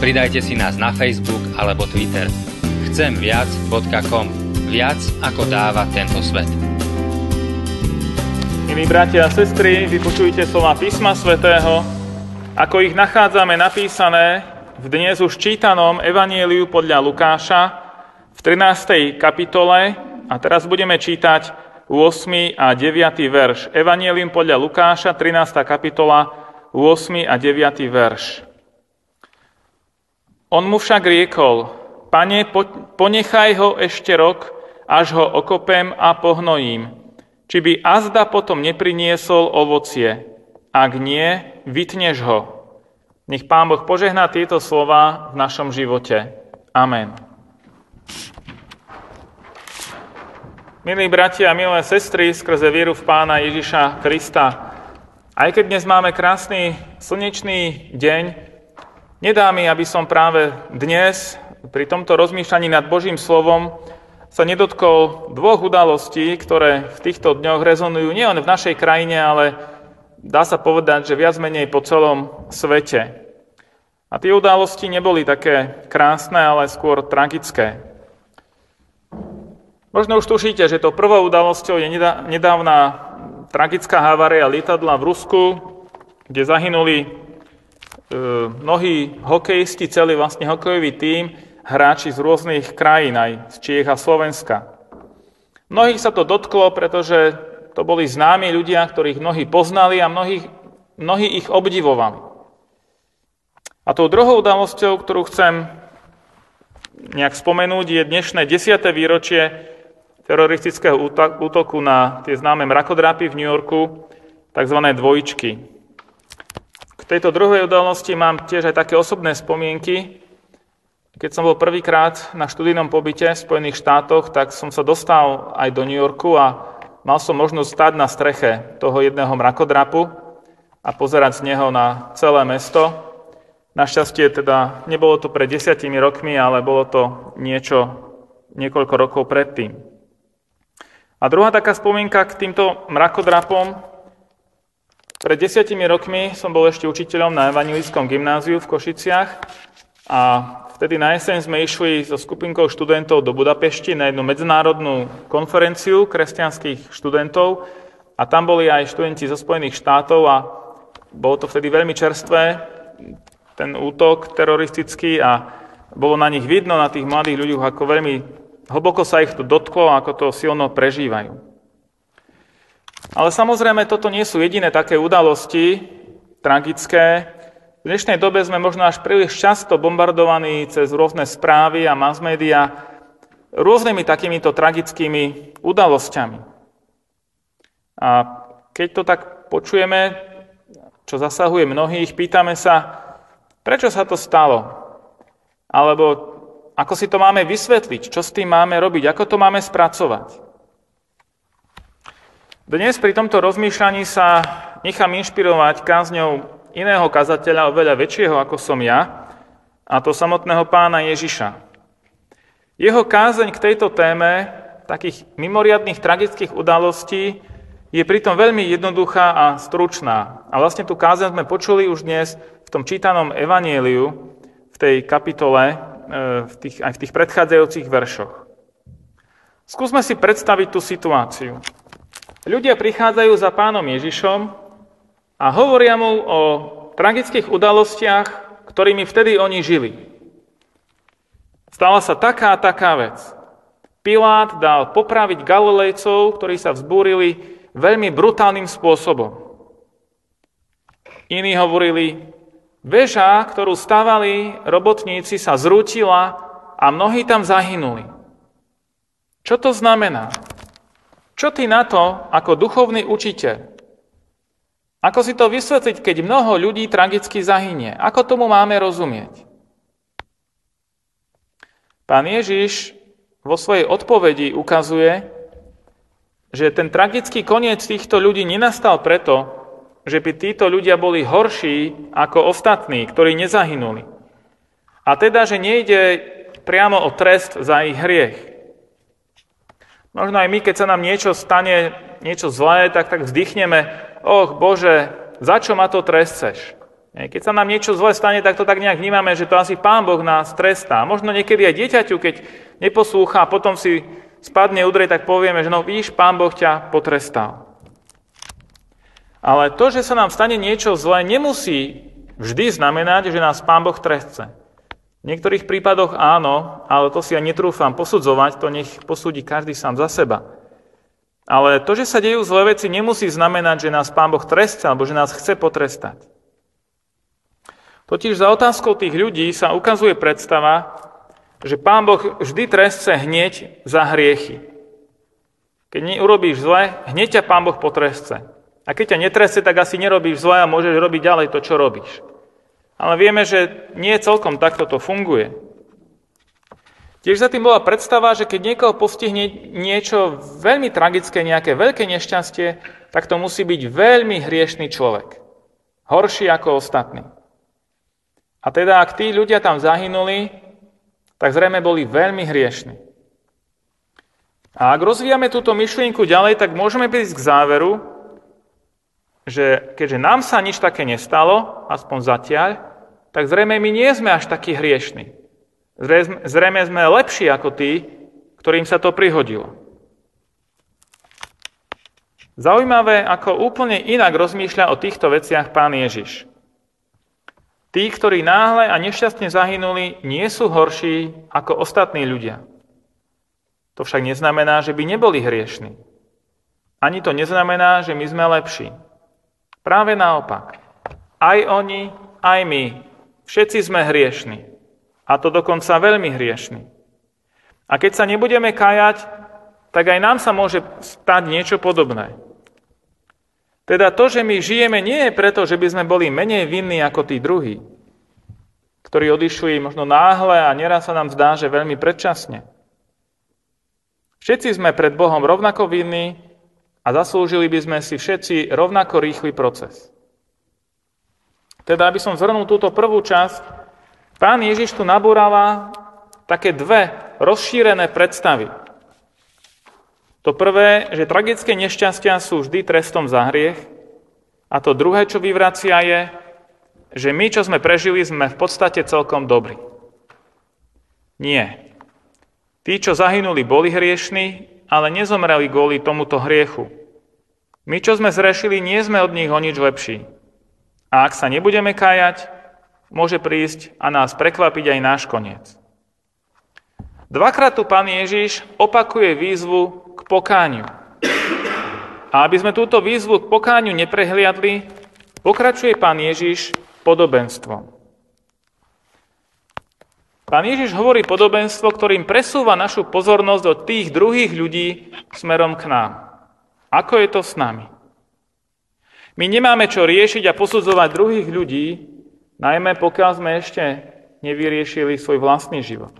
Pridajte si nás na Facebook alebo Twitter. Chcemviac.com Viac ako dáva tento svet. Milí bratia a sestry, vypočujte slova písma svätého, ako ich nachádzame napísané v dnes už čítanom Evanieliu podľa Lukáša v 13. kapitole a teraz budeme čítať 8. a 9. verš. Evanielium podľa Lukáša, 13. kapitola, 8. a 9. verš. On mu však riekol, Pane, ponechaj ho ešte rok, až ho okopem a pohnojím či by azda potom nepriniesol ovocie. Ak nie, vytneš ho. Nech Pán Boh požehná tieto slova v našom živote. Amen. Milí bratia a milé sestry, skrze vieru v Pána Ježiša Krista, aj keď dnes máme krásny slnečný deň, nedá mi, aby som práve dnes pri tomto rozmýšľaní nad Božím slovom sa nedotkol dvoch udalostí, ktoré v týchto dňoch rezonujú nielen v našej krajine, ale dá sa povedať, že viac menej po celom svete. A tie udalosti neboli také krásne, ale skôr tragické. Možno už tušíte, že to prvou udalosťou je nedávna tragická havária lietadla v Rusku, kde zahynuli mnohí hokejisti, celý vlastne hokejový tím, hráči z rôznych krajín, aj z Čiech a Slovenska. Mnohých sa to dotklo, pretože to boli známi ľudia, ktorých mnohí poznali a mnohí, mnohí ich obdivovali. A tou druhou udalosťou, ktorú chcem nejak spomenúť, je dnešné 10. výročie teroristického útoku na tie známe mrakodrapy v New Yorku, tzv. dvojičky. Tejto druhej udalosti mám tiež aj také osobné spomienky, keď som bol prvýkrát na študijnom pobyte v Spojených štátoch, tak som sa dostal aj do New Yorku a mal som možnosť stať na streche toho jedného mrakodrapu a pozerať z neho na celé mesto. Našťastie teda nebolo to pred desiatimi rokmi, ale bolo to niečo niekoľko rokov predtým. A druhá taká spomienka k týmto mrakodrapom. Pred desiatimi rokmi som bol ešte učiteľom na evangelickom gymnáziu v Košiciach a Vtedy na jeseň sme išli so skupinkou študentov do Budapešti na jednu medzinárodnú konferenciu kresťanských študentov a tam boli aj študenti zo Spojených štátov a bolo to vtedy veľmi čerstvé, ten útok teroristický a bolo na nich vidno, na tých mladých ľuďoch, ako veľmi hlboko sa ich to dotklo a ako to silno prežívajú. Ale samozrejme, toto nie sú jediné také udalosti tragické, v dnešnej dobe sme možno až príliš často bombardovaní cez rôzne správy a mass media rôznymi takýmito tragickými udalosťami. A keď to tak počujeme, čo zasahuje mnohých, pýtame sa, prečo sa to stalo? Alebo ako si to máme vysvetliť? Čo s tým máme robiť? Ako to máme spracovať? Dnes pri tomto rozmýšľaní sa nechám inšpirovať kázňou iného kazateľa, oveľa väčšieho ako som ja, a to samotného pána Ježiša. Jeho kázeň k tejto téme takých mimoriadných tragických udalostí je pritom veľmi jednoduchá a stručná. A vlastne tú kázeň sme počuli už dnes v tom čítanom evanieliu, v tej kapitole, e, v tých, aj v tých predchádzajúcich veršoch. Skúsme si predstaviť tú situáciu. Ľudia prichádzajú za pánom Ježišom a hovoria mu o tragických udalostiach, ktorými vtedy oni žili. Stala sa taká a taká vec. Pilát dal popraviť Galilejcov, ktorí sa vzbúrili veľmi brutálnym spôsobom. Iní hovorili, väža, ktorú stavali robotníci, sa zrútila a mnohí tam zahynuli. Čo to znamená? Čo ty na to, ako duchovný učiteľ, ako si to vysvetliť, keď mnoho ľudí tragicky zahynie? Ako tomu máme rozumieť? Pán Ježiš vo svojej odpovedi ukazuje, že ten tragický koniec týchto ľudí nenastal preto, že by títo ľudia boli horší ako ostatní, ktorí nezahynuli. A teda, že nejde priamo o trest za ich hriech. Možno aj my, keď sa nám niečo stane, niečo zlé, tak tak vzdychneme, och Bože, za čo ma to trestceš? Keď sa nám niečo zle stane, tak to tak nejak vnímame, že to asi Pán Boh nás trestá. Možno niekedy aj dieťaťu, keď neposlúcha a potom si spadne udrej, tak povieme, že no víš, Pán Boh ťa potrestal. Ale to, že sa nám stane niečo zlé, nemusí vždy znamenať, že nás Pán Boh trestce. V niektorých prípadoch áno, ale to si ja netrúfam posudzovať, to nech posúdi každý sám za seba. Ale to, že sa dejú zlé veci, nemusí znamenať, že nás Pán Boh trestá, alebo že nás chce potrestať. Totiž za otázkou tých ľudí sa ukazuje predstava, že Pán Boh vždy trestce hneď za hriechy. Keď urobíš zle, hneď ťa Pán Boh potrestce. A keď ťa netrestce, tak asi nerobíš zle a môžeš robiť ďalej to, čo robíš. Ale vieme, že nie celkom takto to funguje. Tiež za tým bola predstava, že keď niekoho postihne niečo veľmi tragické, nejaké veľké nešťastie, tak to musí byť veľmi hriešný človek. Horší ako ostatní. A teda, ak tí ľudia tam zahynuli, tak zrejme boli veľmi hriešni. A ak rozvíjame túto myšlienku ďalej, tak môžeme prísť k záveru, že keďže nám sa nič také nestalo, aspoň zatiaľ, tak zrejme my nie sme až takí hriešni. Zrejme sme lepší ako tí, ktorým sa to prihodilo. Zaujímavé, ako úplne inak rozmýšľa o týchto veciach pán Ježiš. Tí, ktorí náhle a nešťastne zahynuli, nie sú horší ako ostatní ľudia. To však neznamená, že by neboli hriešni. Ani to neznamená, že my sme lepší. Práve naopak. Aj oni, aj my. Všetci sme hriešni. A to dokonca veľmi hriešni. A keď sa nebudeme kajať, tak aj nám sa môže stať niečo podobné. Teda to, že my žijeme, nie je preto, že by sme boli menej vinní ako tí druhí, ktorí odišli možno náhle a neraz sa nám zdá, že veľmi predčasne. Všetci sme pred Bohom rovnako vinní a zaslúžili by sme si všetci rovnako rýchly proces. Teda, aby som zhrnul túto prvú časť, pán Ježiš tu nabúrava také dve rozšírené predstavy. To prvé, že tragické nešťastia sú vždy trestom za hriech. A to druhé, čo vyvracia, je, že my, čo sme prežili, sme v podstate celkom dobrí. Nie. Tí, čo zahynuli, boli hriešni, ale nezomreli kvôli tomuto hriechu. My, čo sme zrešili, nie sme od nich o nič lepší. A ak sa nebudeme kájať, môže prísť a nás prekvapiť aj náš koniec. Dvakrát tu pán Ježiš opakuje výzvu k pokániu. A aby sme túto výzvu k pokániu neprehliadli, pokračuje pán Ježiš podobenstvom. Pán Ježiš hovorí podobenstvo, ktorým presúva našu pozornosť od tých druhých ľudí smerom k nám. Ako je to s nami? My nemáme čo riešiť a posudzovať druhých ľudí, najmä pokiaľ sme ešte nevyriešili svoj vlastný život.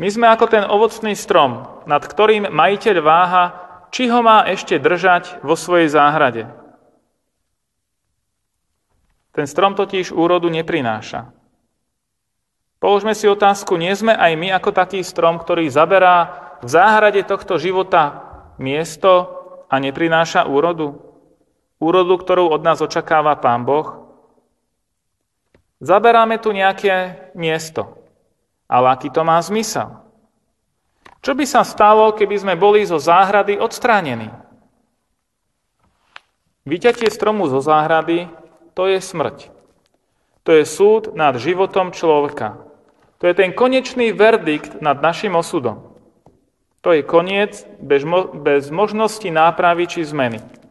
My sme ako ten ovocný strom, nad ktorým majiteľ váha, či ho má ešte držať vo svojej záhrade. Ten strom totiž úrodu neprináša. Položme si otázku, nie sme aj my ako taký strom, ktorý zaberá v záhrade tohto života miesto a neprináša úrodu? Úrodu, ktorú od nás očakáva Pán Boh? Zaberáme tu nejaké miesto. Ale aký to má zmysel? Čo by sa stalo, keby sme boli zo záhrady odstránení? Vyťatie stromu zo záhrady, to je smrť. To je súd nad životom človeka. To je ten konečný verdikt nad našim osudom. To je koniec bez, mo- bez možnosti nápravy či zmeny.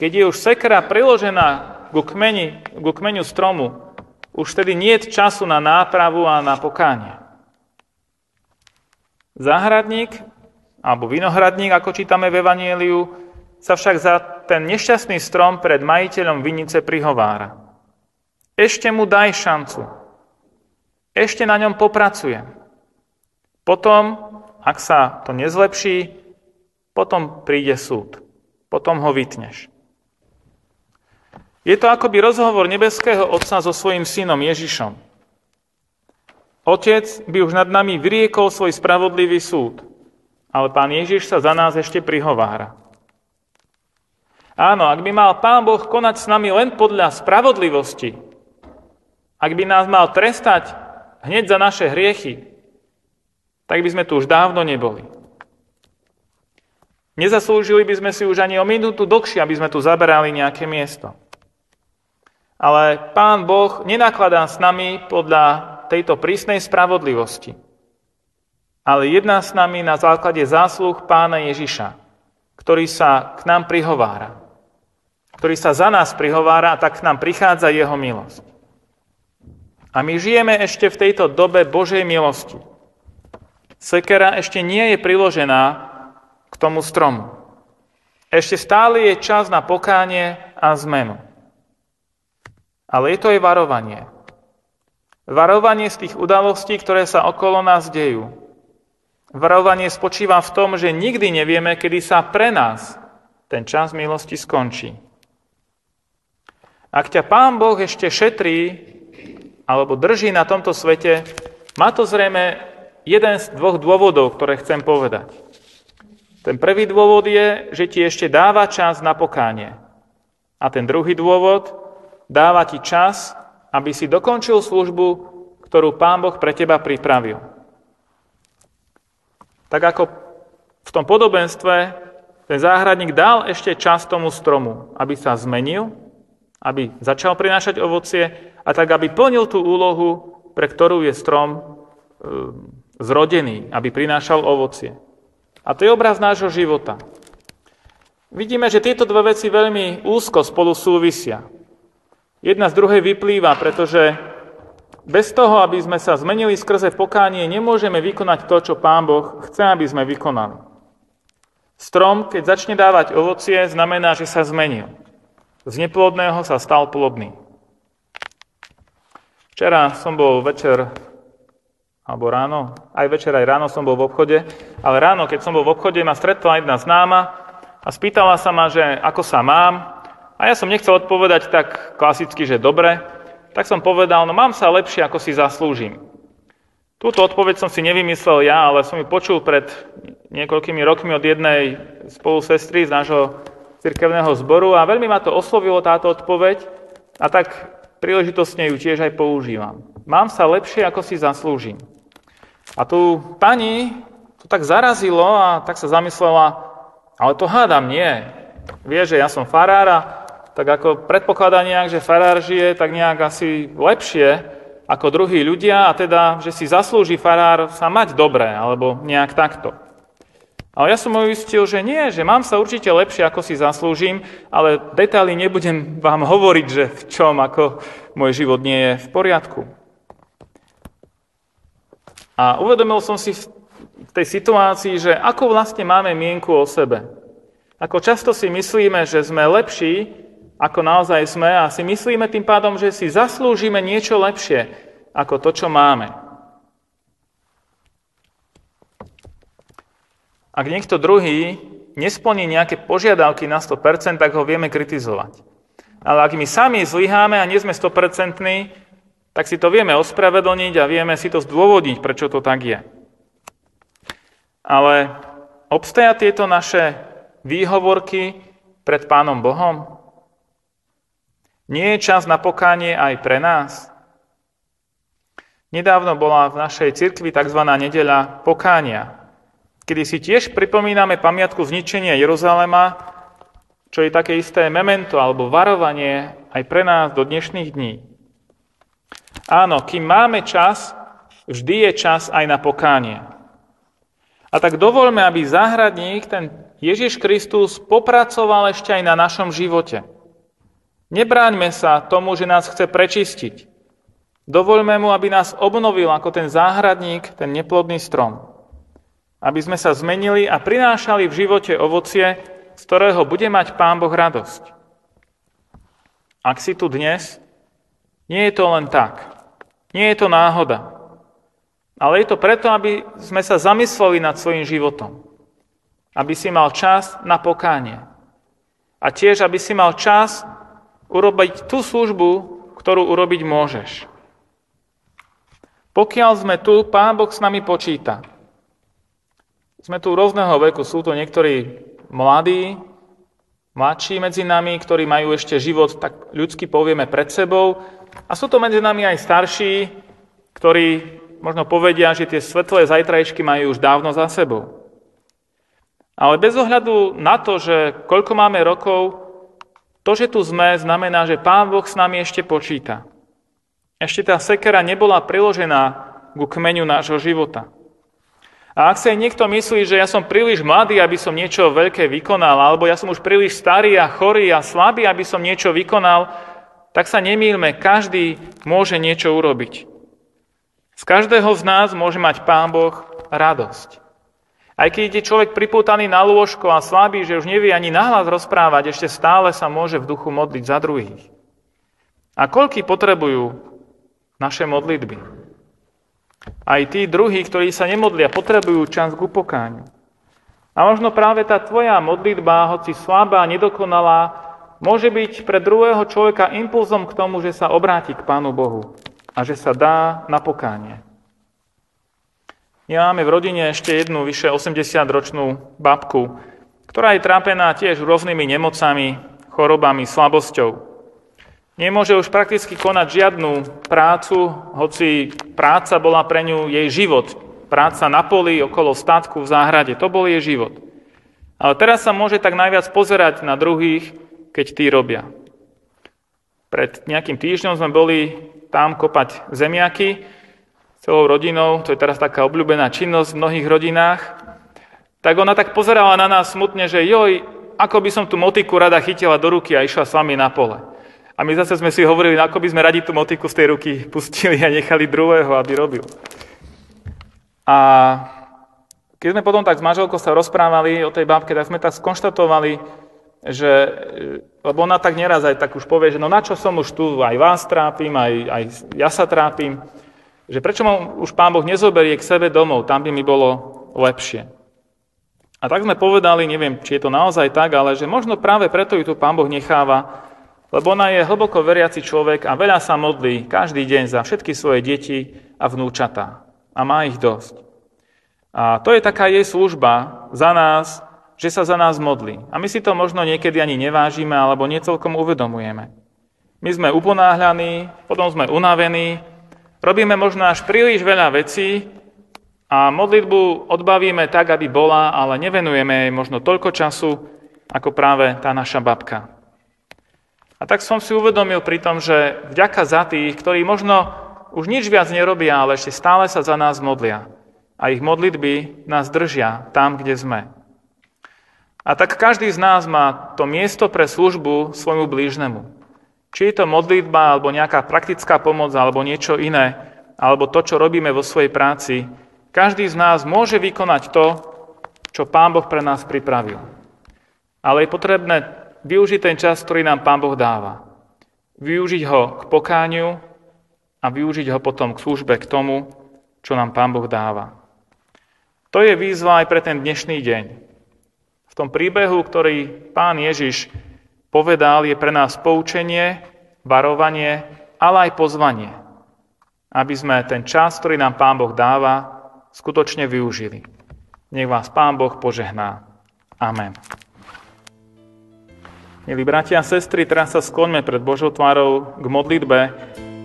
Keď je už sekra priložená ku, kmeni, ku kmeňu stromu, už vtedy nie je času na nápravu a na pokánie. Záhradník, alebo vinohradník, ako čítame v Evanieliu, sa však za ten nešťastný strom pred majiteľom vinice prihovára. Ešte mu daj šancu. Ešte na ňom popracujem. Potom, ak sa to nezlepší, potom príde súd. Potom ho vytneš. Je to akoby rozhovor nebeského Otca so svojim synom Ježišom. Otec by už nad nami vyriekol svoj spravodlivý súd, ale pán Ježiš sa za nás ešte prihovára. Áno, ak by mal pán Boh konať s nami len podľa spravodlivosti, ak by nás mal trestať hneď za naše hriechy, tak by sme tu už dávno neboli. Nezaslúžili by sme si už ani o minútu dlhšie, aby sme tu zaberali nejaké miesto. Ale Pán Boh nenakladá s nami podľa tejto prísnej spravodlivosti, ale jedná s nami na základe zásluh Pána Ježiša, ktorý sa k nám prihovára, ktorý sa za nás prihovára a tak k nám prichádza jeho milosť. A my žijeme ešte v tejto dobe Božej milosti. Sekera ešte nie je priložená k tomu stromu. Ešte stále je čas na pokánie a zmenu. Ale je to aj varovanie. Varovanie z tých udalostí, ktoré sa okolo nás dejú. Varovanie spočíva v tom, že nikdy nevieme, kedy sa pre nás ten čas milosti skončí. Ak ťa Pán Boh ešte šetrí alebo drží na tomto svete, má to zrejme jeden z dvoch dôvodov, ktoré chcem povedať. Ten prvý dôvod je, že ti ešte dáva čas na pokánie. A ten druhý dôvod, dáva ti čas, aby si dokončil službu, ktorú Pán Boh pre teba pripravil. Tak ako v tom podobenstve ten záhradník dal ešte čas tomu stromu, aby sa zmenil, aby začal prinášať ovocie a tak, aby plnil tú úlohu, pre ktorú je strom e, zrodený, aby prinášal ovocie. A to je obraz nášho života. Vidíme, že tieto dve veci veľmi úzko spolu súvisia. Jedna z druhej vyplýva, pretože bez toho, aby sme sa zmenili skrze pokánie, nemôžeme vykonať to, čo Pán Boh chce, aby sme vykonali. Strom, keď začne dávať ovocie, znamená, že sa zmenil. Z neplodného sa stal plodný. Včera som bol večer, alebo ráno, aj večer, aj ráno som bol v obchode, ale ráno, keď som bol v obchode, ma stretla jedna známa a spýtala sa ma, že ako sa mám, a ja som nechcel odpovedať tak klasicky, že dobre, tak som povedal, no mám sa lepšie, ako si zaslúžim. Túto odpoveď som si nevymyslel ja, ale som ju počul pred niekoľkými rokmi od jednej spolusestry z nášho cirkevného zboru a veľmi ma to oslovilo táto odpoveď a tak príležitostne ju tiež aj používam. Mám sa lepšie, ako si zaslúžim. A tu pani to tak zarazilo a tak sa zamyslela, ale to hádam nie. Vie, že ja som farára, tak ako predpokladá nejak, že farár žije tak nejak asi lepšie ako druhí ľudia a teda, že si zaslúži farár sa mať dobre, alebo nejak takto. Ale ja som uistil, že nie, že mám sa určite lepšie, ako si zaslúžim, ale detaily nebudem vám hovoriť, že v čom, ako môj život nie je v poriadku. A uvedomil som si v tej situácii, že ako vlastne máme mienku o sebe. Ako často si myslíme, že sme lepší, ako naozaj sme a si myslíme tým pádom, že si zaslúžime niečo lepšie ako to, čo máme. Ak niekto druhý nesplní nejaké požiadavky na 100%, tak ho vieme kritizovať. Ale ak my sami zlyháme a nie sme 100%, tak si to vieme ospravedlniť a vieme si to zdôvodiť, prečo to tak je. Ale obstaja tieto naše výhovorky pred Pánom Bohom? Nie je čas na pokánie aj pre nás? Nedávno bola v našej cirkvi tzv. nedeľa pokánia, kedy si tiež pripomíname pamiatku zničenia Jeruzalema, čo je také isté memento alebo varovanie aj pre nás do dnešných dní. Áno, kým máme čas, vždy je čas aj na pokánie. A tak dovoľme, aby záhradník, ten Ježiš Kristus, popracoval ešte aj na našom živote – Nebráňme sa tomu, že nás chce prečistiť. Dovoľme mu, aby nás obnovil ako ten záhradník, ten neplodný strom. Aby sme sa zmenili a prinášali v živote ovocie, z ktorého bude mať Pán Boh radosť. Ak si tu dnes, nie je to len tak. Nie je to náhoda. Ale je to preto, aby sme sa zamysleli nad svojim životom. Aby si mal čas na pokánie. A tiež, aby si mal čas urobiť tú službu, ktorú urobiť môžeš. Pokiaľ sme tu, Pán Boh s nami počíta. Sme tu rôzneho veku, sú to niektorí mladí, mladší medzi nami, ktorí majú ešte život, tak ľudsky povieme, pred sebou. A sú to medzi nami aj starší, ktorí možno povedia, že tie svetlé zajtrajšky majú už dávno za sebou. Ale bez ohľadu na to, že koľko máme rokov, to, že tu sme, znamená, že Pán Boh s nami ešte počíta. Ešte tá sekera nebola priložená ku kmeňu nášho života. A ak sa niekto myslí, že ja som príliš mladý, aby som niečo veľké vykonal, alebo ja som už príliš starý a chorý a slabý, aby som niečo vykonal, tak sa nemýlme, každý môže niečo urobiť. Z každého z nás môže mať Pán Boh radosť. Aj keď je človek pripútaný na lôžko a slabý, že už nevie ani nahlas rozprávať, ešte stále sa môže v duchu modliť za druhých. A koľky potrebujú naše modlitby? Aj tí druhí, ktorí sa nemodlia, potrebujú čas k upokáňu. A možno práve tá tvoja modlitba, hoci slabá, nedokonalá, môže byť pre druhého človeka impulzom k tomu, že sa obráti k Pánu Bohu a že sa dá na pokánie. My máme v rodine ešte jednu vyše 80-ročnú babku, ktorá je trápená tiež rôznymi nemocami, chorobami, slabosťou. Nemôže už prakticky konať žiadnu prácu, hoci práca bola pre ňu jej život. Práca na poli, okolo statku, v záhrade, to bol jej život. Ale teraz sa môže tak najviac pozerať na druhých, keď tí robia. Pred nejakým týždňom sme boli tam kopať zemiaky celou rodinou, to je teraz taká obľúbená činnosť v mnohých rodinách, tak ona tak pozerala na nás smutne, že joj, ako by som tú motiku rada chytila do ruky a išla s vami na pole. A my zase sme si hovorili, ako by sme radi tú motiku z tej ruky pustili a nechali druhého, aby robil. A keď sme potom tak s manželkou sa rozprávali o tej bábke, tak sme tak skonštatovali, že, lebo ona tak neraz aj tak už povie, že no na čo som už tu, aj vás trápim, aj, aj ja sa trápim že prečo ma už Pán Boh nezoberie k sebe domov, tam by mi bolo lepšie. A tak sme povedali, neviem, či je to naozaj tak, ale že možno práve preto ju tu Pán Boh necháva, lebo ona je hlboko veriaci človek a veľa sa modlí každý deň za všetky svoje deti a vnúčatá. A má ich dosť. A to je taká jej služba za nás, že sa za nás modlí. A my si to možno niekedy ani nevážime alebo necelkom uvedomujeme. My sme uponáhľaní, potom sme unavení Robíme možno až príliš veľa vecí a modlitbu odbavíme tak, aby bola, ale nevenujeme jej možno toľko času, ako práve tá naša babka. A tak som si uvedomil pri tom, že vďaka za tých, ktorí možno už nič viac nerobia, ale ešte stále sa za nás modlia. A ich modlitby nás držia tam, kde sme. A tak každý z nás má to miesto pre službu svojmu blížnemu. Či je to modlitba, alebo nejaká praktická pomoc, alebo niečo iné, alebo to, čo robíme vo svojej práci, každý z nás môže vykonať to, čo Pán Boh pre nás pripravil. Ale je potrebné využiť ten čas, ktorý nám Pán Boh dáva. Využiť ho k pokániu a využiť ho potom k službe, k tomu, čo nám Pán Boh dáva. To je výzva aj pre ten dnešný deň. V tom príbehu, ktorý Pán Ježiš povedal, je pre nás poučenie, varovanie, ale aj pozvanie, aby sme ten čas, ktorý nám Pán Boh dáva, skutočne využili. Nech vás Pán Boh požehná. Amen. Milí bratia a sestry, teraz sa skloňme pred Božou tvárou k modlitbe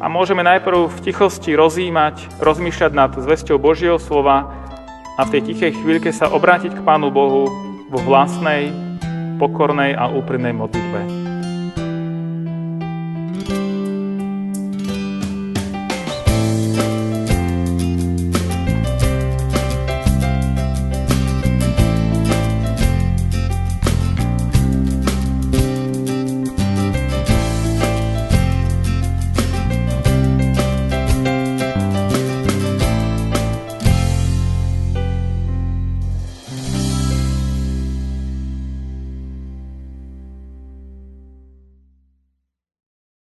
a môžeme najprv v tichosti rozímať, rozmýšľať nad zvesťou Božieho slova a v tej tichej chvíľke sa obrátiť k Pánu Bohu vo vlastnej pokornej a úprimnej modlitbe.